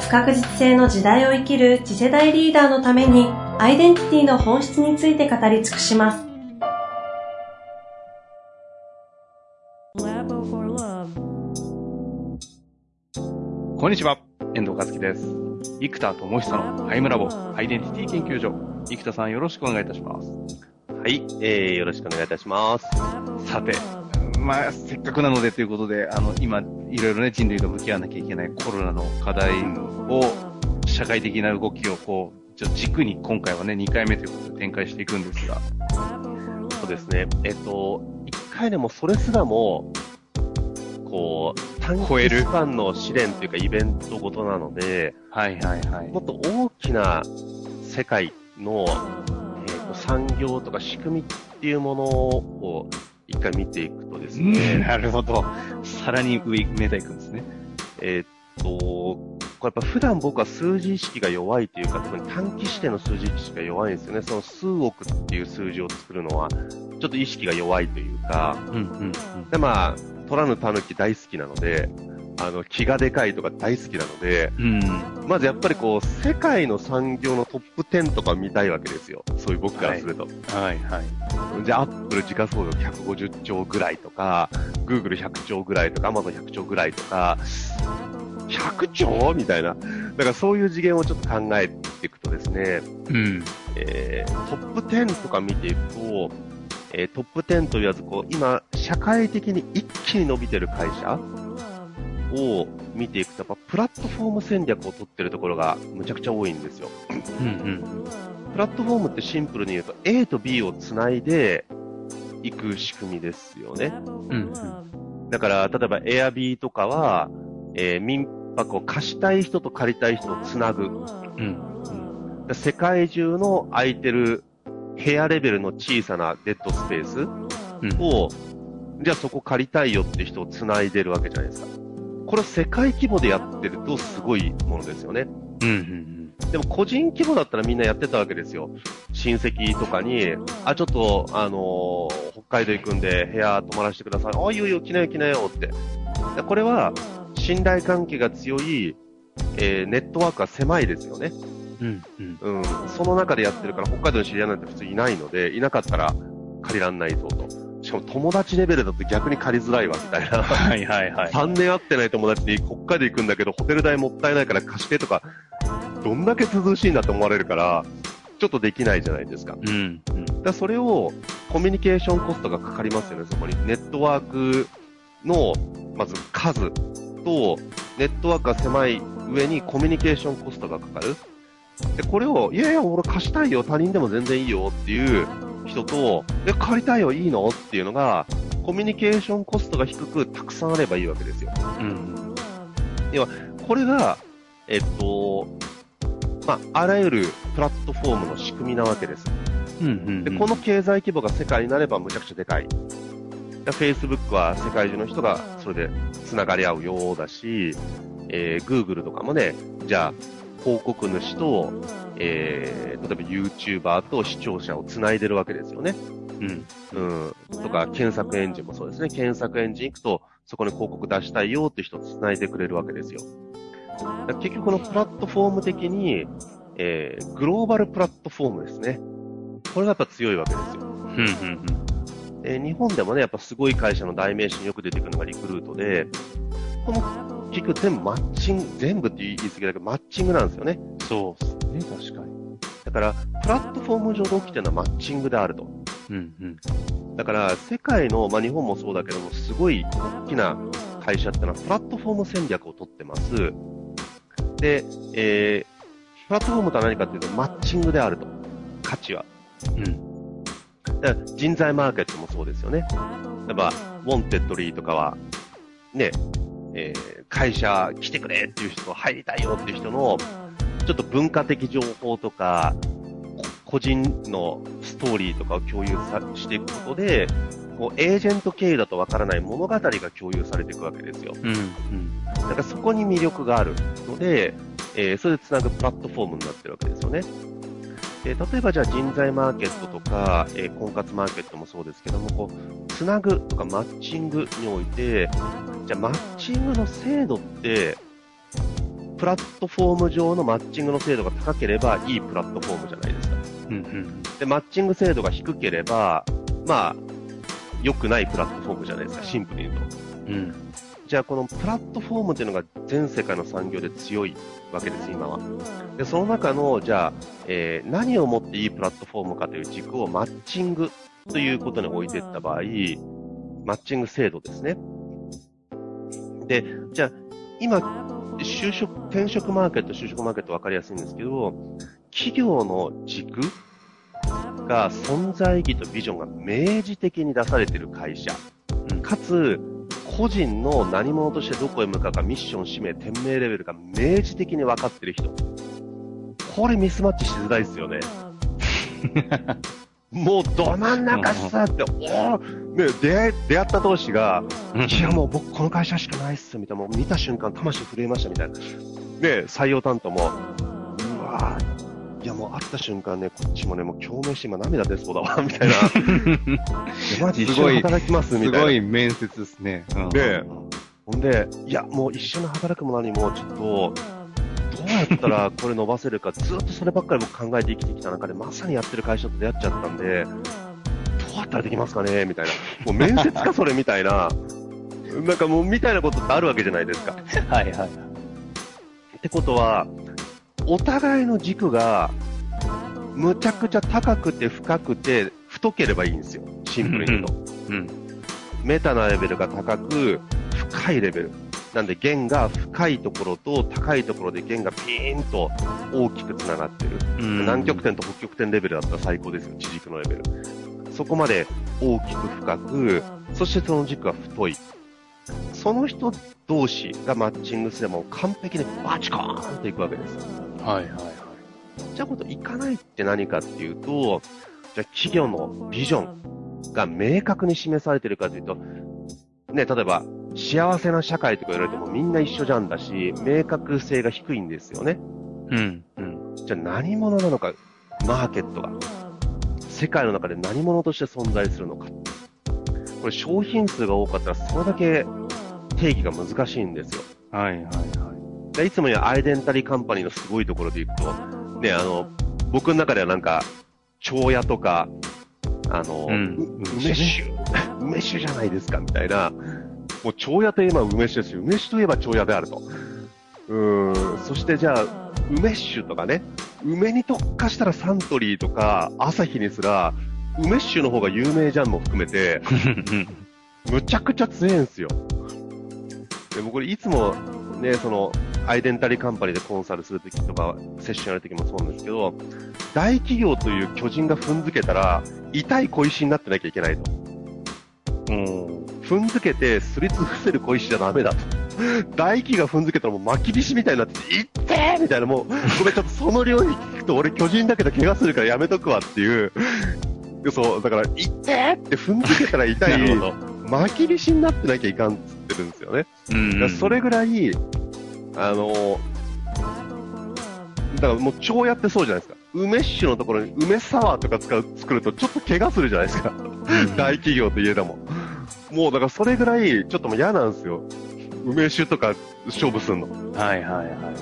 不確実性の時代を生きる次世代リーダーのためにアイデンティティの本質について語り尽くします。こんにちは、遠藤和樹です。生田智久のアイムラボアイデンティティ研究所。生田さんよろしくお願いいたします。はい、えー、よろしくお願いいたします。さて、まあ、せっかくなのでということで、あの、今、いろいろね、人類が向き合わなきゃいけないコロナの課題を、社会的な動きをこう、ちょ軸に今回はね、2回目ということで展開していくんですが。そうですね。えっと、1回でもそれすらも、こう、短期スパンの試練というかイベントごとなので、はいはいはい。もっと大きな世界の、えーと、産業とか仕組みっていうものを一回見ていくとですね。なるほど。さらに上、目でいくんですね。えっ、と、これやっぱ普段僕は数字意識が弱いというか、特に短期視点の数字意識が弱いんですよね。その数億っていう数字を作るのは、ちょっと意識が弱いというか、うんうんうん、でまあ、取らぬ狸大好きなので、あの、気がでかいとか大好きなので、うん、まずやっぱりこう、世界の産業のトップ10とか見たいわけですよ。そういう僕からすると。はい、はい、はい。じゃあ、アップル時価総額150兆ぐらいとか、グーグル100兆ぐらいとか、アマゾン100兆ぐらいとか、100兆？みたいな。だからそういう次元をちょっと考えていくとですね、うん。えー、トップ10とか見ていくと、えー、トップ10と言わず、こう、今、社会的に一気に伸びてる会社を見ていくと、やっぱプラットフォーム戦略を取ってるところがむちゃくちゃ多いんですよ。うんうん。プラットフォームってシンプルに言うと、A と B をつないでいく仕組みですよね。うん、うん。だから、例えば Airb とかは、えー、民泊を貸したい人と借りたい人をつなぐ。うん。うん、世界中の空いてる部屋レベルの小さなデッドスペースを、うん、じゃあそこ借りたいよって人を繋いでるわけじゃないですか。これ世界規模でやってるとすごいものですよね。うん、うん、でも個人規模だったらみんなやってたわけですよ。親戚とかに、あ、ちょっと、あのー、北海道行くんで部屋泊まらせてください。あ、いいよいいよ、来なよ来なよって。これは、信頼関係が強い、えー、ネットワークは狭いですよね。うん、うん。その中でやってるから、北海道の知り合いなんて普通いないので、いなかったら借りらんないぞと。しかも友達レベルだと逆に借りづらいわ、みたいな。はいはいはい。3年会ってない友達に北海道行くんだけど、ホテル代もったいないから貸してとか、どんだけ涼しいんだと思われるから、ちょっとできないじゃないですか。うん。うん、だそれを、コミュニケーションコストがかかりますよね、そこに。ネットワークの、まず数と、ネットワークが狭い上にコミュニケーションコストがかかる。で、これを、いやいや、俺貸したいよ、他人でも全然いいよっていう人と、で、借りたいよ、いいの？っていうのが、コミュニケーションコストが低く、たくさんあればいいわけですよ。うん。要は、これが、えっと、まあ、あらゆるプラットフォームの仕組みなわけです。うんうん、うん、で、この経済規模が世界になればむちゃくちゃでかい。Facebook は世界中の人がそれで繋がり合うようだし、えー、Google とかもね、じゃあ、広告主と、えー、例えば YouTuber と視聴者を繋いでるわけですよね。うん。うん。とか、検索エンジンもそうですね。検索エンジン行くと、そこに広告出したいよって人を繋いでくれるわけですよ。結局このプラットフォーム的に、えー、グローバルプラットフォームですね。これがやっぱ強いわけですよ。うんうんうんえー、日本でもね、やっぱすごい会社の代名詞によく出てくるのがリクルートで、この結局全部マッチング、全部って言い過ぎだけど、マッチングなんですよね。そうですね、確かに。だから、プラットフォーム上で起きてるのはマッチングであると。うんうん。だから、世界の、まあ日本もそうだけども、すごい大きな会社ってのは、プラットフォーム戦略を取ってます。で、えー、プラットフォームとは何かっていうと、マッチングであると。価値は。うん。だから人材マーケットもそうですよね。例えば、ウォンテッドリーとかは、ね、えー、会社来てくれっていう人、入りたいよっていう人の、ちょっと文化的情報とか、個人のストーリーとかを共有さしていくことで、こうエージェント経由だとわからない物語が共有されていくわけですよ。うん。うん。だからそこに魅力があるので、えーそれでつなぐプラットフォームになってるわけですよね。で例えばじゃあ人材マーケットとか、えー婚活マーケットもそうですけども、こう、つなぐとかマッチングにおいて、じゃあマッチングの精度って、プラットフォーム上のマッチングの精度が高ければいいプラットフォームじゃないですか。うん。うん。で、マッチング精度が低ければ、まあ、良くないプラットフォームじゃないですか、シンプルに言うと。うん。じゃあこのプラットフォームっていうのが全世界の産業で強いわけです、今は。で、その中の、じゃあ、えー何をもっていいプラットフォームかという軸をマッチングということに置いていった場合、マッチング制度ですね。で、じゃあ、今、就職、転職マーケット、就職マーケット分かりやすいんですけど、企業の軸が存在意義とビジョンが明示的に出されている会社、うんかつ、個人の何者としてどこへ向かうかミッション、使命、店名レベルが明示的に分かっている人。これミスマッチしづらいですよね。もうど真ん中さって、おーね、出会い、出会った同士が、いやもう僕この会社しかないっす、みたいな、もう見た瞬間魂震えましたみたいな。で、採用担当も、うわーいやもう会った瞬間ね、こっちもね、もう共鳴して今涙出そうだわ、みたいな。マジ一緒に働きます、みすたいな。ごい面接ですね。うんでほんで、いや、もう一緒に働くも何も、ちょっと、やったらこれ伸ばせるか、ずっとそればっかり僕考えて生きてきた中で、まさにやってる会社と出会っちゃったんで、どうやったらできますかねみたいな。もう面接か、それみたいな。なんかもう、みたいなことってあるわけじゃないですか。はいはい。ってことは、お互いの軸が、むちゃくちゃ高くて深くて、太ければいいんですよ。シンプルに言うと。うん。メタなレベルが高く、深いレベル。なんで弦が深いところと高いところで弦がピーンと大きく繋がってる。うん南極点と北極点レベルだったら最高ですよ、地軸のレベル。そこまで大きく深く、そしてその軸が太い。その人同士がマッチングすればもう完璧にバチコーンといくわけですよ。はいはいはい。じゃあこといかないって何かっていうと、じゃあ企業のビジョンが明確に示されてるかというと、ね、例えば、幸せな社会とか言われてもみんな一緒じゃんだし、明確性が低いんですよね。うん。うん。じゃあ何者なのか、マーケットが。世界の中で何者として存在するのか。これ商品数が多かったらそれだけ定義が難しいんですよ。はいはいはい。でいつも言うアイデンタリーカンパニーのすごいところでいくと、ね、あの、僕の中ではなんか、蝶屋とか、あの、うんう梅酒、梅酒じゃないですか、みたいな。もう蝶屋といえば梅酒ですし、梅酒といえば蝶屋であると。うーん、そしてじゃあ、梅酒とかね、梅に特化したらサントリーとか、朝日にすら、梅酒の方が有名じゃんも含めて、むちゃくちゃ強いんですよ。で僕、いつもね、その、アイデンタリーカンパニーでコンサルするときとか、セッションやるときもそうなんですけど、大企業という巨人が踏んづけたら、痛い小石になってなきゃいけないと。うん。踏んづけて、すりつぶせる小石じゃダメだと。大企業が踏んづけたらもう巻きびしみたいになってて、いってーみたいな、もう、ごめん、ちょっとその領域聞くと俺巨人だけど怪我するからやめとくわっていう。そう、だから、いってーって踏んづけたら痛い、ど。巻きびしになってなきゃいかんっつってるんですよね。うんそれぐらい、あの、だからもう超やってそうじゃないですか。梅酒のところに梅サワーとか使う、作るとちょっと怪我するじゃないですか。大企業といえども。もうだからそれぐらいちょっともう嫌なんですよ。梅酒とか勝負するの。はいはいはい。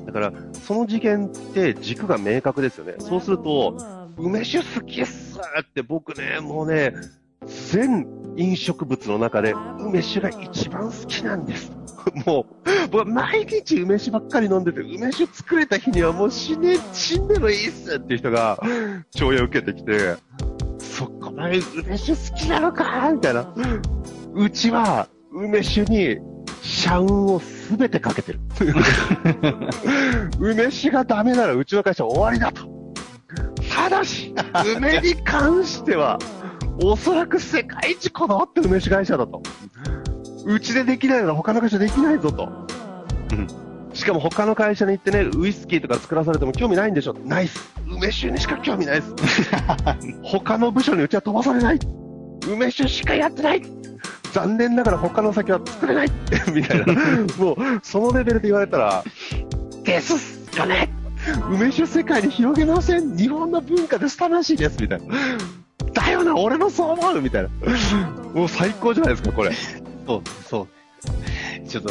うん。だから、その次元って軸が明確ですよね。そうすると、梅酒好きっすって僕ね、もうね、全飲食物の中で梅酒が一番好きなんです。もう、僕は毎日梅酒ばっかり飲んでて、梅酒作れた日にはもう死ね、死んでもいいっすっていう人が、徴用受けてきて、そこまで梅酒好きなのかみたいな。うちは、梅酒に、社運をすべてかけてる。梅酒がダメならうちの会社終わりだと。ただし、梅に関しては、おそらく世界一こだわってる梅酒会社だと。うちでできないなら他の会社できないぞと。うん。しかも他の会社に行ってね、ウイスキーとか作らされても興味ないんでしょないっす。梅酒にしか興味ないっす。他の部署にうちは飛ばされない。梅酒しかやってない。残念ながら他の酒は作れない。みたいな。もう、そのレベルで言われたら、ですよね梅酒世界に広げません日本の文化でスタらしいですみたいな。だよな、俺もそう思うみたいな。もう最高じゃないですか、これ。そう、そう。ちょっと、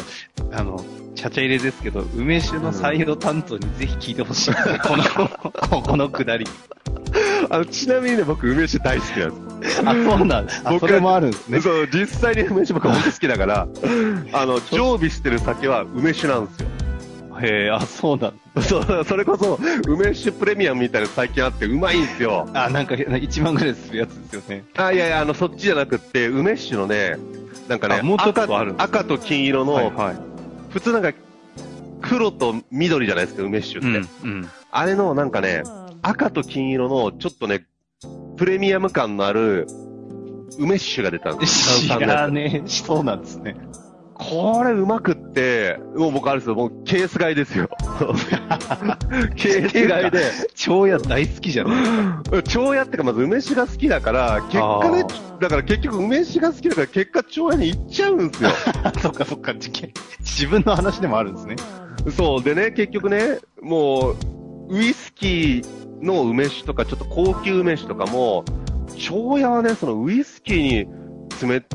あの、ちゃちゃ入れですけど、梅酒の採用担当にぜひ聞いてほしい、ねこの、ここのくだり。あの、ちなみにね、僕、梅酒大好きなんです。あ、そうなんです。あ、僕それもあるんですね。そう、実際に梅酒僕本当好きだから、あの、常備してる酒は梅酒なんですよ。へえ、あ、そうなんそう、それこそ、梅酒プレミアムみたいなの最近あって、うまいんですよ。あ、なんか1万ぐらいするやつですよね。あ、いやいや、あの、そっちじゃなくって、梅酒のね、なんかね、あもっと赤あるんです赤と金色の、はい、はい。普通なんか、黒と緑じゃないですか、梅酒って。うん、うん。あれのなんかね、赤と金色の、ちょっとね、プレミアム感のある、梅酒が出たんです 知らねえ、そうなんですね。これうまくって、もう僕あれですよ、もうケース買いですよ。ケース買いで、蝶屋大好きじゃない蝶屋ってかまず梅酒が好きだから、結果ねあ、だから結局梅酒が好きだから結果蝶屋に行っちゃうんですよ。そっかそっか、自自分の話でもあるんですね。そう、でね、結局ね、もう、ウイスキーの梅酒とか、ちょっと高級梅酒とかも、蝶屋はね、そのウイスキーに詰め、つ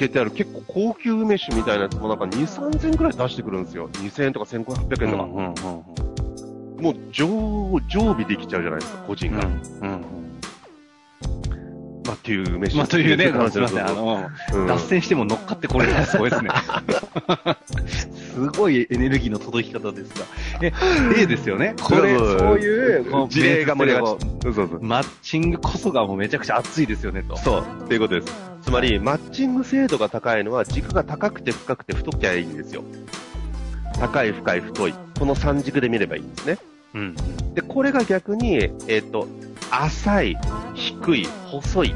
けてある結構高級梅酒みたいなやつもなんか2、3000円くらい出してくるんですよ。2000円とか1800円とか。うんうんうんもう常、常備できちゃうじゃないですか、個人が。うんうんまあ、っていう梅酒。まあ、というね、話すみません、あの、うん脱線しても乗っかってこれるすごいですね。すごいエネルギーの届き方ですが。え、例ですよね。これ、そういう、事例が盛り上がこっ。マッチングこそがもうめちゃくちゃ熱いですよね、と。そう、っていうことです。つまり、マッチング精度が高いのは、軸が高くて深くて太きゃいいんですよ。高い、深い、太い。この三軸で見ればいいんですね。うん。で、これが逆に、えっ、と、浅い、低い、細い、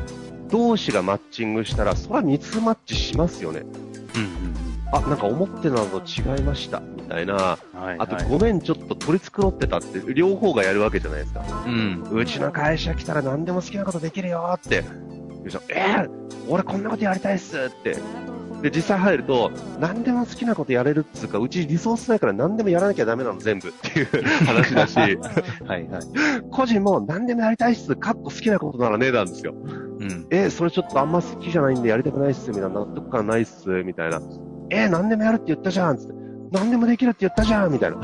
同士がマッチングしたら、それはミスマッチしますよね。うん。あ、なんか思ってたのと違いました、みたいな。はい。あと、はいごめん、ちょっと取り繕ってたって、両方がやるわけじゃないですか。うん。うちの会社来たら何でも好きなことできるよって。言う人えー、俺こんなことやりたいっすって。で、実際入ると、何でも好きなことやれるっつうか、うちリソースないから何でもやらなきゃダメなの全部っていう話だし、はいはい。個人も何でもやりたいっす、かっこ好きなことならねえなんですよ。うん。えー、それちょっとあんま好きじゃないんでやりたくないっす、みたいな、納得感ないっす、みたいな。えー、何でもやるって言ったじゃん、つって。何でもできるって言ったじゃん、みたいな。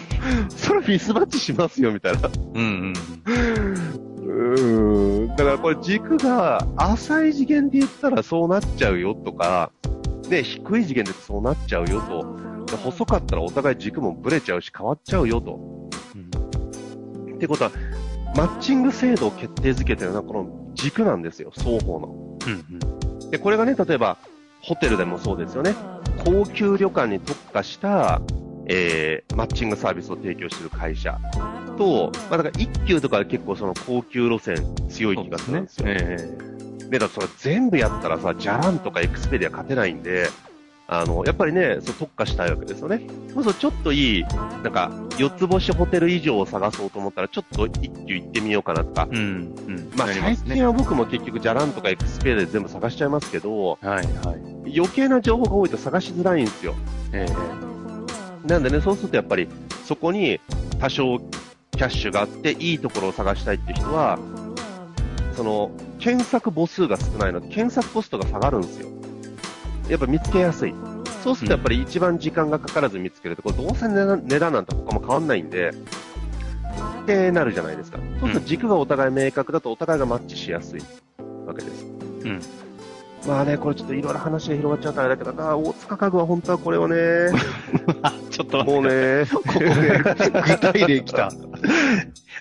それミスマッチしますよ、みたいな。うんうん。うーん。だからこれ軸が浅い次元で言ったらそうなっちゃうよとか、ね、低い次元でそうなっちゃうよと。で細かったらお互い軸もブレちゃうし変わっちゃうよと。ってことは、マッチング制度を決定づけてるのはこの軸なんですよ、双方の。うんで、これがね、例えば、ホテルでもそうですよね。高級旅館に特化した、えー、マッチングサービスを提供している会社と、まあ、だから一級とかは結構その高級路線強い気がするんですよ。えで、だそれ全部やったらさ、ジャランとかエクスペディア勝てないんで、あの、やっぱりね、そう特化したいわけですよね。そうするとちょっといい、なんか、四つ星ホテル以上を探そうと思ったら、ちょっと一級行ってみようかなとか。うん。うん。まあ、最近は僕も結局、ジャランとかエクスペで全部探しちゃいますけど、はいはい。余計な情報が多いと探しづらいんですよ。えなんでね、そうするとやっぱり、そこに多少キャッシュがあって、いいところを探したいっていう人は、その、検索母数が少ないので、検索コストが下がるんですよ。やっぱ見つけやすい。そうするとやっぱり一番時間がかからず見つけると、これどうせ値段なんて他も変わんないんで、ってなるじゃないですか。そうすると軸がお互い明確だとお互いがマッチしやすいわけです。うん。まあね、これちょっといろいろ話が広がっちゃうからあれだけどな、大塚家具は本当はこれをね、ちょっともうね、ここで具体例来た。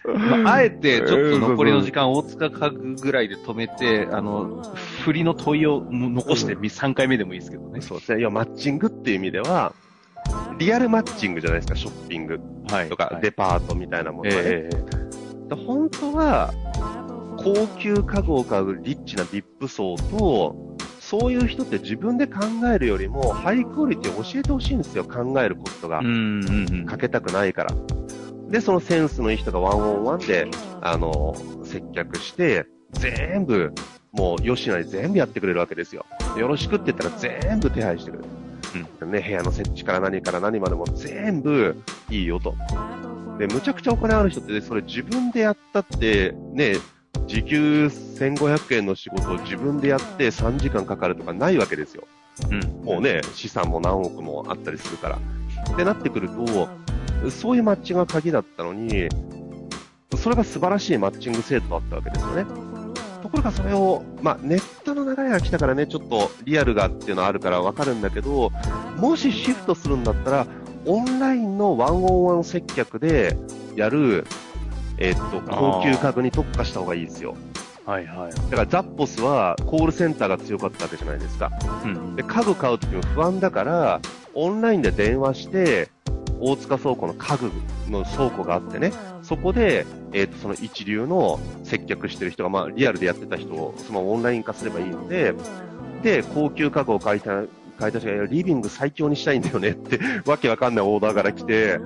まあ、あえて、ちょっと残りの時間、大塚家具ぐらいで止めて、あの、振りの問いをも残して、3回目でもいいですけどね。そうですね。いや、マッチングっていう意味では、リアルマッチングじゃないですか、ショッピングはいとか、デパートみたいなものはね。えで本当は、高級家具を買うリッチな VIP 層と、そういう人って自分で考えるよりも、ハイクオリティを教えてほしいんですよ。考えるコストが。うんうんうん。かけたくないから。で、そのセンスのいい人がワンオンワンで、あの、接客して、全部、もう、吉野に全部やってくれるわけですよ。よろしくって言ったら全部手配してくれる。ね、部屋の設置から何から何までも全部いいよと。で、むちゃくちゃお金ある人って、それ自分でやったって、ね、時給1500円の仕事を自分でやって3時間かかるとかないわけですよ。うん。もうね、資産も何億もあったりするから。ってなってくると、そういうマッチングが鍵だったのに、それが素晴らしいマッチング制度だったわけですよね。ところがそれを、まあ、ネットの流れが来たからね、ちょっとリアルがっていうのはあるからわかるんだけど、もしシフトするんだったら、オンラインのワンオンワン接客でやる、えっと、高級家具に特化した方がいいですよ。はいはい。だからザッポスはコールセンターが強かったわけじゃないですか。うんで、家具買うときも不安だから、オンラインで電話して、大塚倉庫の家具の倉庫があってね、そこで、えっ、と、その一流の接客してる人が、まあ、リアルでやってた人を、そのオンライン化すればいいので、で、高級家具を買いたい、買いたい人が、リビング最強にしたいんだよねって、わけわかんないオーダーから来て、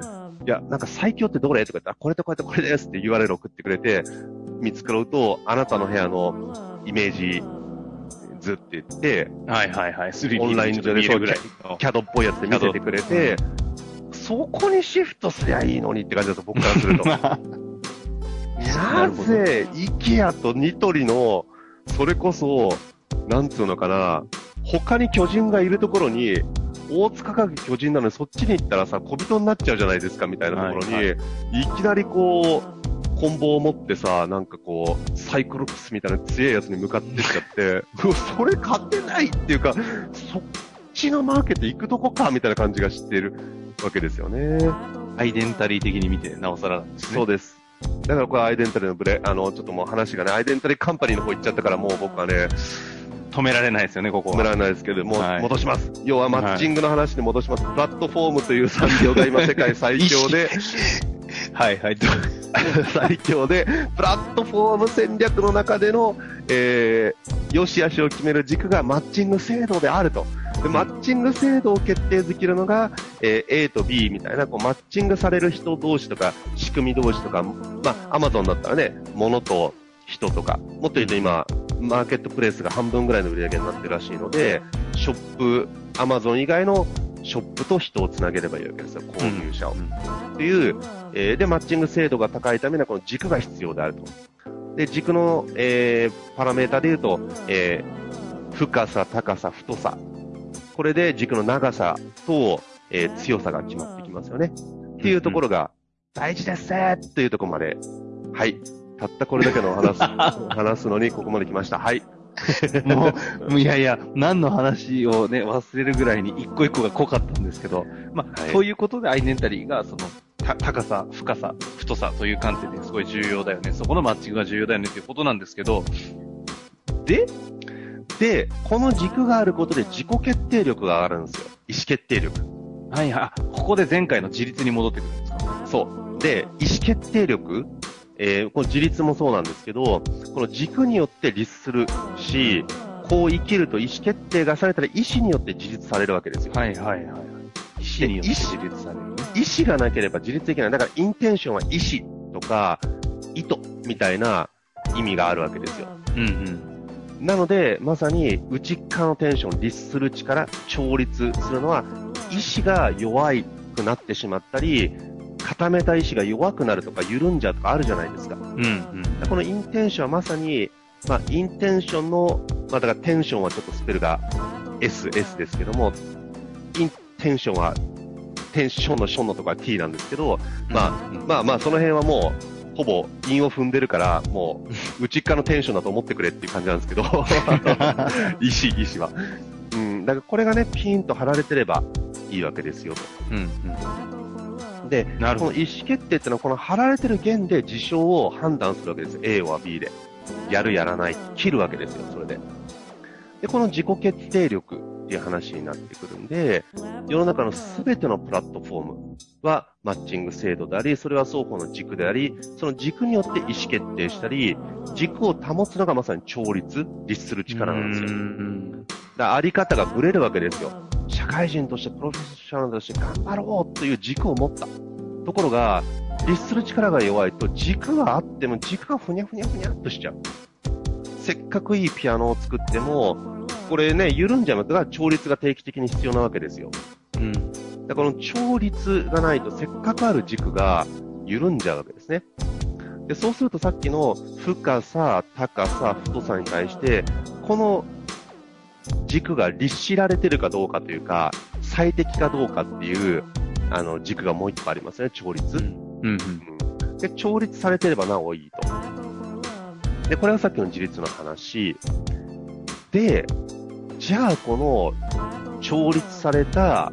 いや、なんか最強ってどれとか言ったら、これとこれとこれですって URL 送ってくれて、見繕うと、あなたの部屋のイメージ図って言って、はいはいはい。3D オンライン上で見えるぐらい。キャドっぽいやつで見せてくれて、そこにシフトすりゃいいのにって感じだと、僕からすると。なぜ、イケアとニトリの、それこそ、なんつうのかな、他に巨人がいるところに、大塚家具巨人なのにそっちに行ったらさ、小人になっちゃうじゃないですか、みたいなところに、はいいきなりこう、棍棒を持ってさ、なんかこう、サイクロプスみたいな強いやつに向かってっちゃって、それ勝てないっていうか、そっちのマーケット行くとこか、みたいな感じがしてるわけですよね。アイデンタリー的に見て、なおさらなんですね。そうです。だからこれアイデンタリーのブレ、あの、ちょっともう話がね、アイデンタリーカンパニーの方行っちゃったからもう僕はね、止められないですよね、ここは。止められないですけど、もうはい戻します。要はマッチングの話に戻します。プラットフォームという産業が今 世界最強で、はいはい。ど 最強で、プラットフォーム戦略の中での、えー、良し悪しを決める軸がマッチング制度であると。でマッチング制度を決定づけるのが、えー A と B みたいな、こう、マッチングされる人同士とか、仕組み同士とか、まあ、アマゾンだったらね、物と人とか、もっと言うと今、マーケットプレイスが半分ぐらいの売り上げになってるらしいので、ショップ、アマゾン以外のショップと人をつなげればいいわけですよ、購入者を。っていう、えーで、マッチング精度が高いためにはこの軸が必要であると。で、軸の、えーパラメータで言うと、えー深さ、高さ、太さ。これで軸の長さと、えー強さが決まってきますよね。っていうところが大事ですねというところまで。はい。たったこれだけの話す、話すのにここまで来ました。はい。もう、いやいや、何の話をね、忘れるぐらいに一個一個が濃かったんですけど、まあ、はいそういうことでアイデンタリーが、その、た高さ、深さ、太さという観点ですごい重要だよね。そこのマッチングが重要だよねっていうことなんですけど、で、で、この軸があることで自己決定力が上がるんですよ。意思決定力。はいはここで前回の自立に戻ってくるんですか？そう。で、意思決定力、えーこの自立もそうなんですけど、この軸によって立するし、こう生きると意思決定がされたら意思によって自立されるわけですよ。はいはいはい。意思によって自立されるね。意思がなければ自立できない。だからインテンションは意思とか意図みたいな意味があるわけですよ。うんうん。なので、まさに内側のテンション、立する力、調律するのは、意志が弱くなってしまったり、固めた意志が弱くなるとか緩んじゃうとかあるじゃないですか。うんうん。このインテンションはまさに、まあ、インテンションの、まあ、だからテンションはちょっとスペルが S、S ですけども、インテンションは、テンションのションのところは T なんですけど、まあ、うんまあまあ、その辺はもう、ほぼ韻を踏んでるから、もう、内側のテンションだと思ってくれっていう感じなんですけど、意志、意志は。うん、だからこれがね、ピーンと張られてればいいわけですよと。うんで、うん。なるほど。この意思決定っていうのは、この貼られてる弦で事象を判断するわけです。A は B で。やる、やらない。切るわけですよ、それで。で、この自己決定力っていう話になってくるんで、世の中のすべてのプラットフォームはマッチング制度であり、それは双方の軸であり、その軸によって意思決定したり、軸を保つのがまさに調律、律する力なんですよ。うんだあり方がぶれるわけですよ。社会人としてプロフェッショナルとして頑張ろうという軸を持った。ところが、律する力が弱いと軸があっても軸がふにゃふにゃふにゃっとしちゃう。せっかくいいピアノを作っても、これね、緩んじゃうから調律が定期的に必要なわけですよ。うん。だからこの調律がないとせっかくある軸が緩んじゃうわけですね。で、そうするとさっきの深さ、高さ、太さに対して、この軸が律しられてるかどうかというか、最適かどうかっていう、あの、軸がもう一個ありますね、調律。うん。うん、で、調律されてればなおいいと。で、これはさっきの自立の話。で、じゃあこの、調律された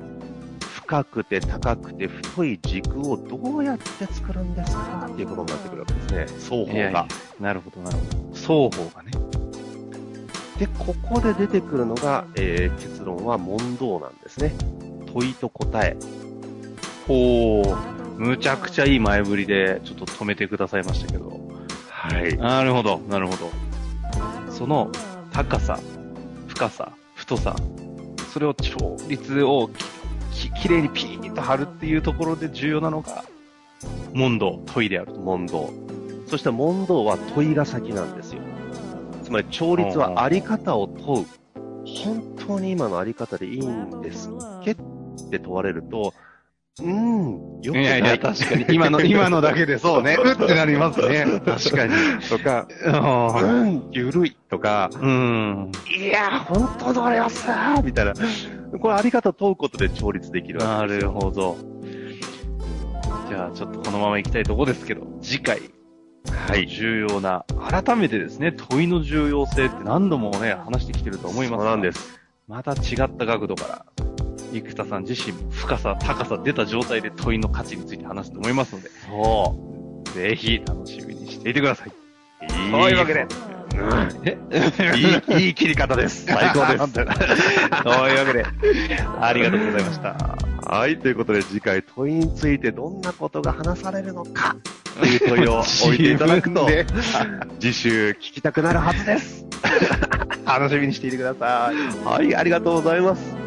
深くて高くて太い軸をどうやって作るんですかっていうことになってくるわけですね。双方が。なるほど、なるほど。双方がね。で、ここで出てくるのが、えー、結論は問答なんですね。問いと答え。ほう、むちゃくちゃいい前振りで、ちょっと止めてくださいましたけど。はい。なるほど、なるほど。その、高さ、深さ、太さ、それを調律をききれいにピーンと貼るっていうところで重要なのが、問答、問いであると。問答。そして問答は問いが先なんですよ。つまり、調律はあり方を問う。本当に今のあり方でいいんですっけって問われると、うん、よくない。いやいや、確かに。今の、今のだけでそうね。うってなりますね。確かに。とか、うん、ゆるいとか、うん。いや、本当だれはさ、みたいな。これあり方問うことで調律できるわけですなるほど。じゃあ、ちょっとこのまま行きたいとこですけど、次回。はい。重要な、改めてですね、問いの重要性って何度もね、話してきてると思いますそうなんです。また違った角度から、生田さん自身も深さ、高さ出た状態で問いの価値について話すと思いますので、そう。ぜひ楽しみにしていてください。いいそういうわけで。いい、いい切り方です。最高です。そういうわけで、ありがとうございました。はい、ということで次回問いについてどんなことが話されるのかという問いを置いていただくと、次週聞きたくなるはずです。楽しみにしていてください。はい、ありがとうございます。